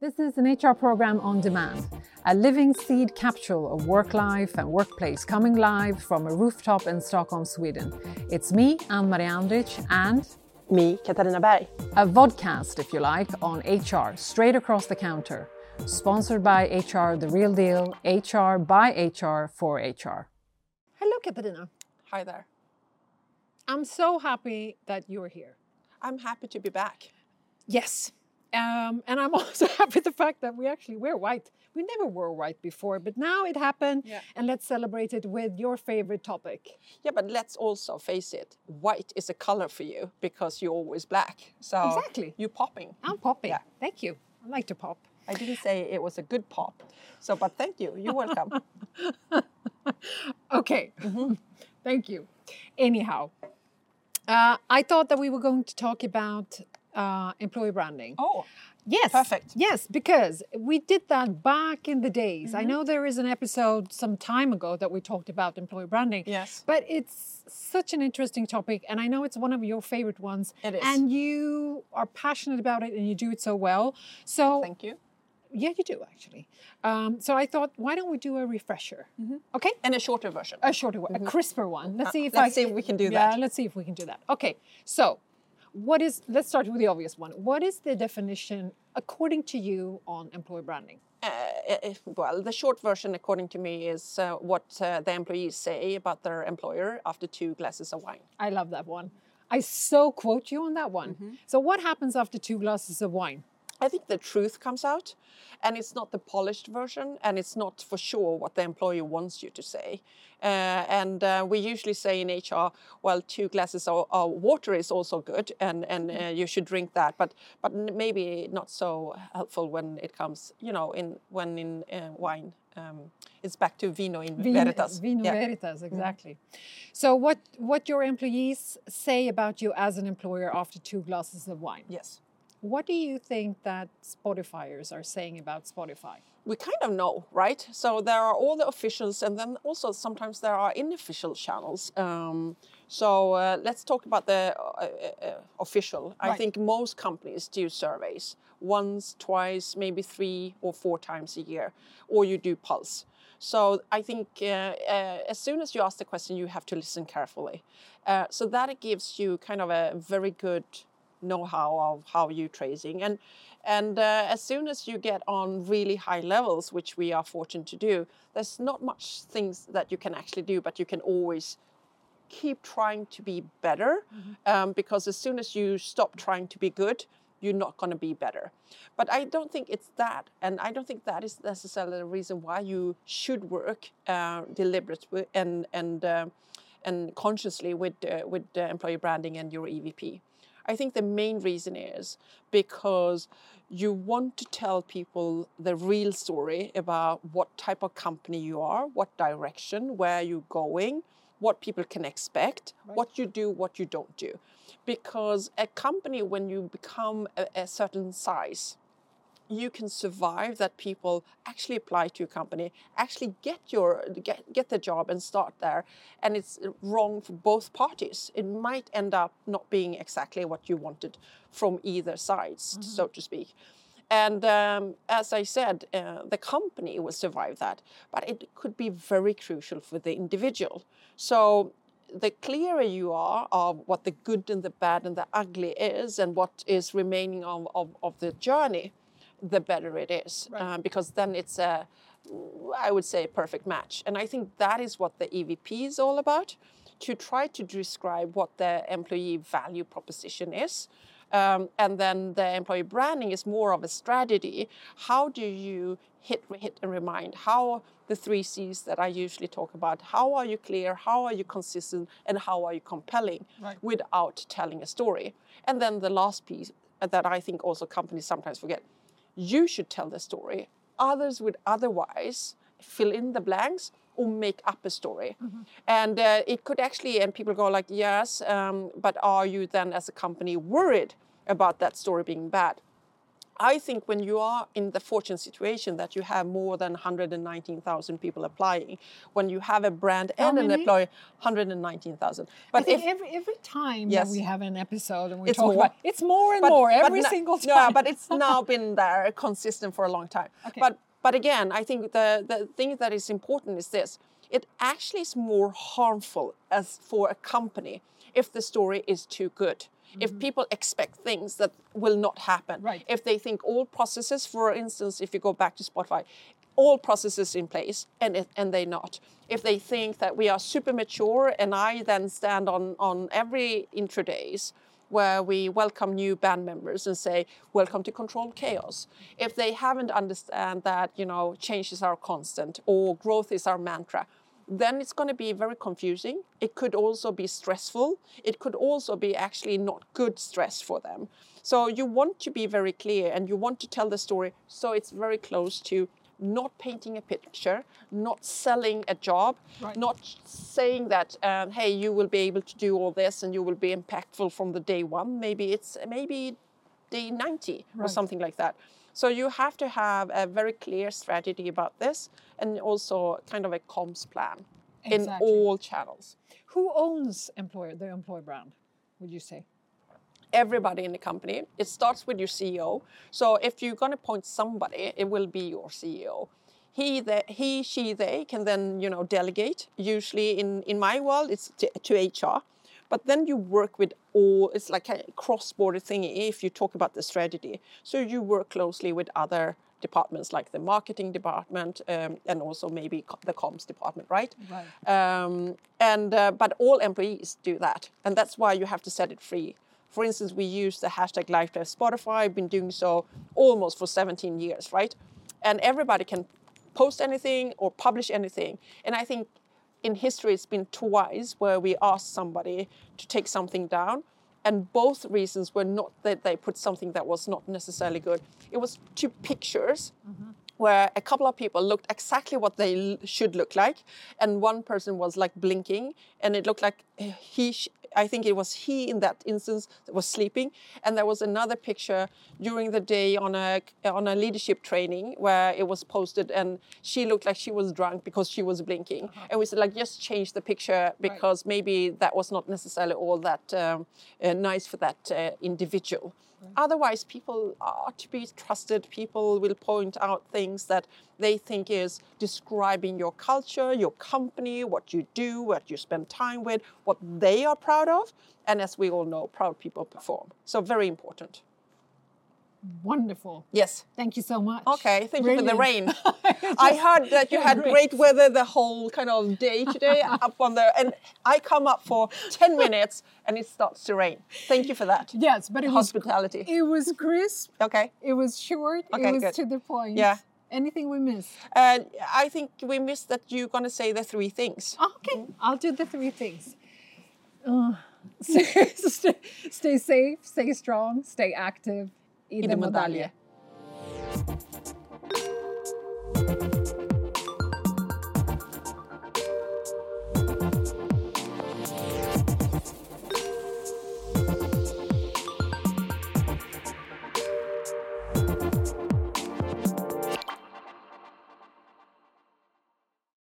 This is an HR program on demand, a living seed capsule of work life and workplace coming live from a rooftop in Stockholm, Sweden. It's me, Ann Marie Andrich, and me, Katarina Berg. A vodcast, if you like, on HR, straight across the counter. Sponsored by HR The Real Deal, HR by HR for HR. Hello, Katarina. Hi there. I'm so happy that you're here. I'm happy to be back. Yes. Um, and I'm also happy with the fact that we actually wear white. We never wore white before, but now it happened, yeah. and let's celebrate it with your favorite topic. Yeah, but let's also face it: white is a color for you because you're always black. So exactly, you're popping. I'm popping. Yeah. Thank you. I like to pop. I didn't say it was a good pop, so but thank you. You're welcome. okay, mm-hmm. thank you. Anyhow, uh, I thought that we were going to talk about uh, employee branding. Oh, yes, perfect. Yes, because we did that back in the days. Mm-hmm. I know there is an episode some time ago that we talked about employee branding. Yes, but it's such an interesting topic, and I know it's one of your favorite ones. It is, and you are passionate about it, and you do it so well. So thank you. Yeah, you do actually. Um, so I thought, why don't we do a refresher? Mm-hmm. Okay. And a shorter version. A shorter one, mm-hmm. a crisper one. Let's uh, see if let's I, see if we can do that. Yeah, let's see if we can do that. Okay. So what is let's start with the obvious one. What is the definition according to you on employer branding? Uh, well the short version according to me is uh, what uh, the employees say about their employer after two glasses of wine. I love that one. I so quote you on that one. Mm-hmm. so what happens after two glasses of wine I think the truth comes out, and it's not the polished version, and it's not for sure what the employer wants you to say. Uh, and uh, we usually say in HR, well, two glasses of, of water is also good, and and uh, you should drink that, but but maybe not so helpful when it comes, you know, in when in uh, wine. Um, it's back to vino in vino, veritas. Vino yeah. veritas, mm-hmm. exactly. Mm. So, what what your employees say about you as an employer after two glasses of wine? Yes. What do you think that Spotifyers are saying about Spotify? We kind of know, right? So there are all the officials, and then also sometimes there are unofficial channels. Um, so uh, let's talk about the uh, uh, uh official. Right. I think most companies do surveys once, twice, maybe three or four times a year, or you do pulse. So I think uh, uh, as soon as you ask the question, you have to listen carefully. Uh, so that gives you kind of a very good know-how of how you're tracing. And and uh, as soon as you get on really high levels which we are fortunate to do there's not much things that you can actually do but you can always keep trying to be better mm-hmm. um, because as soon as you stop trying to be good you're not going to be better. But i don't think it's that and i don't think that is necessarily the reason why you should work uh, deliberately and and uh, and consciously with uh, with employee branding and your evp I think the main reason is because you want to tell people the real story about what type of company you are, what direction, where you're going, what people can expect, right. what you do, what you don't do. Because a company, when you become a, a certain size, you can survive that people actually apply to your company actually get your get, get the job and start there and it's wrong for both parties it might end up not being exactly what you wanted from either sides mm-hmm. so to speak and um, as I said, uh, the company will survive that, but it could be very crucial for the individual. So the clearer you are of what the good and the bad and the ugly is and what is remaining of, of, of the journey, the better it is, right. uh, because then it's a, I would say, a perfect match. And I think that is what the EVP is all about, to try to describe what the employee value proposition is. Um, and then the employee branding is more of a strategy. How do you hit, hit and remind? How the three C's that I usually talk about? How are you clear? How are you consistent? And how are you compelling right. without telling a story? And then the last piece that I think also companies sometimes forget you should tell the story. Others would otherwise fill in the blanks or make up a story. Mm-hmm. And uh, it could actually, and people go like, yes, um, but are you then as a company worried about that story being bad? I think when you are in the fortunate situation that you have more than 119,000 people applying, when you have a brand How and an many? employer, 119,000. I But think if every every time Yes. that we have an episode and we It's talk more. about it's more and but- more every no- single time. Yeah, but it's now been there consistent for a long time. Okay. But but again, I think the the thing that is important is this: it actually is more harmful as for a company if the story is too good. If people expect things that will not happen, Mm-hmm. Right. if they think all processes, for instance, if you go back to Spotify, all processes in place and it, and they not. If they think that we are super mature and I then stand on on every intro days where we welcome new band members and say welcome to controlled chaos if they haven't understand that you know changes are constant or growth is our mantra then it's going to be very confusing it could also be stressful it could also be actually not good stress for them so you want to be very clear and you want to tell the story so it's very close to not painting a picture, not selling a job, Right. not saying that, um, hey, you will be able to do all this and you will be impactful from the day one. Maybe it's maybe day 90 or something like that. So you have to have a very clear strategy about this and also kind of a comms plan in all channels. Who owns employer the employer brand? Would you say? everybody in the company. It starts with your CEO. So if you're going to point somebody, it will be your CEO. He, the, he, she, they can then you know delegate. Usually in in my world, it's to, to HR. But then you work with all. It's like a cross-border thing if you talk about the strategy. So you work closely with other departments like the marketing department um, and also maybe co- the comms department, right? Right. Um, and uh, but all employees do that, and that's why you have to set it free. For instance, we use the hashtag Life at Spotify. I've been doing so almost for 17 years, right? And everybody can post anything or publish anything. And I think in history it's been twice where we asked somebody to take something down, and both reasons were not that they put something that was not necessarily good. It was two pictures mm-hmm. where a couple of people looked exactly what they l- should look like, and one person was like blinking, and it looked like he. I think it was he in that instance that was sleeping, and there was another picture during the day on a on a leadership training where it was posted, and she looked like she was drunk because she was blinking, and we said like just change the picture because maybe that was not necessarily all that um, uh, nice for that uh, individual. Otherwise, people are to be trusted. People will point out things that they think is describing your culture, your company, what you do, what you spend time with, what they are proud of. And as we all know, proud people perform. So, very important. Wonderful. Yes. Thank you so much. Okay. Thank you for the rain. I heard that you had Great. great weather the whole kind of day today up on the, and I come up for 10 minutes and it starts to rain. Thank you for that. Yes, but it was Hospitality. it was crisp. Okay. It was short. Okay, it was good. to the point. Yeah. Anything we missed? And I think we missed that you're going to say the three things. Okay, I'll do the three things. Uh, stay safe, stay strong, stay active. idemo, idemo dalje. dalje.